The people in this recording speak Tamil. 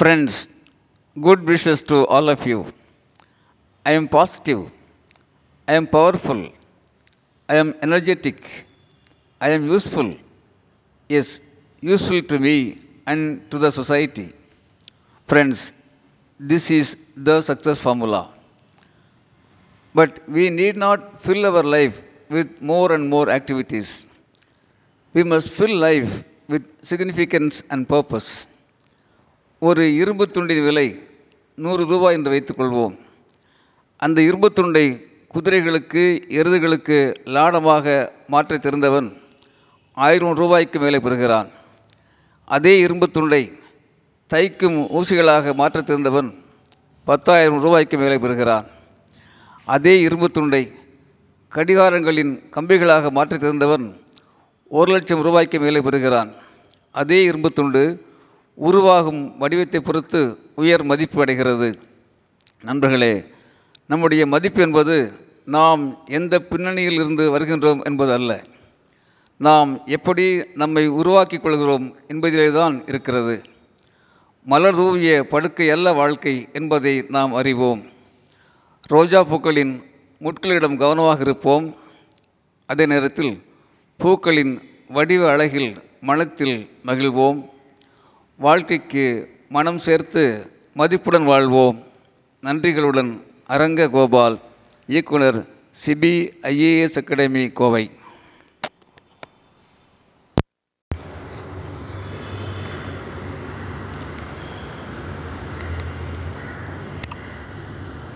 Friends, good wishes to all of you. I am positive. I am powerful. I am energetic. I am useful. Yes, useful to me and to the society. Friends, this is the success formula. But we need not fill our life with more and more activities. We must fill life with significance and purpose. ஒரு இரும்பு துண்டின் விலை நூறு ரூபாய் என்று வைத்துக்கொள்வோம். அந்த இரும்பு துண்டை குதிரைகளுக்கு எருதுகளுக்கு லாடமாக மாற்றித் தெரிந்தவன் ஆயிரம் ரூபாய்க்கு மேலே பெறுகிறான். அதே இரும்பு துண்டை தைக்கும் ஊசிகளாக மாற்றத் தெரிந்தவன் பத்தாயிரம் ரூபாய்க்கு மேலே பெறுகிறான். அதே இரும்பு துண்டை கடிகாரங்களின் கம்பிகளாக மாற்றித் தெரிந்தவன் ஒரு லட்சம் ரூபாய்க்கு மேலே பெறுகிறான். அதே இரும்பு துண்டு உருவாகும் வடிவத்தை பொறுத்து உயர் மதிப்பு அடைகிறது. நண்பர்களே நம்முடைய மதிப்பு என்பது நாம் எந்த பின்னணியில் இருந்து வருகின்றோம் என்பது அல்ல நாம் எப்படி நம்மை உருவாக்கிக் கொள்கிறோம் என்பதிலே தான் இருக்கிறது. மலர் தூவிய படுக்கை அல்ல வாழ்க்கை என்பதை நாம் அறிவோம். ரோஜா பூக்களின் முட்களிடம் கவனமாக இருப்போம். அதே நேரத்தில் பூக்களின் வடிவ அழகில் மனத்தில் மகிழ்வோம். வாழ்க்கைக்கு மனம் சேர்த்து மதிப்புடன் வாழ்வோம். நன்றிகளுடன் அரங்க கோபால் இயக்குனர் சிபிஐஏஎஸ் அகாடமி கோவை.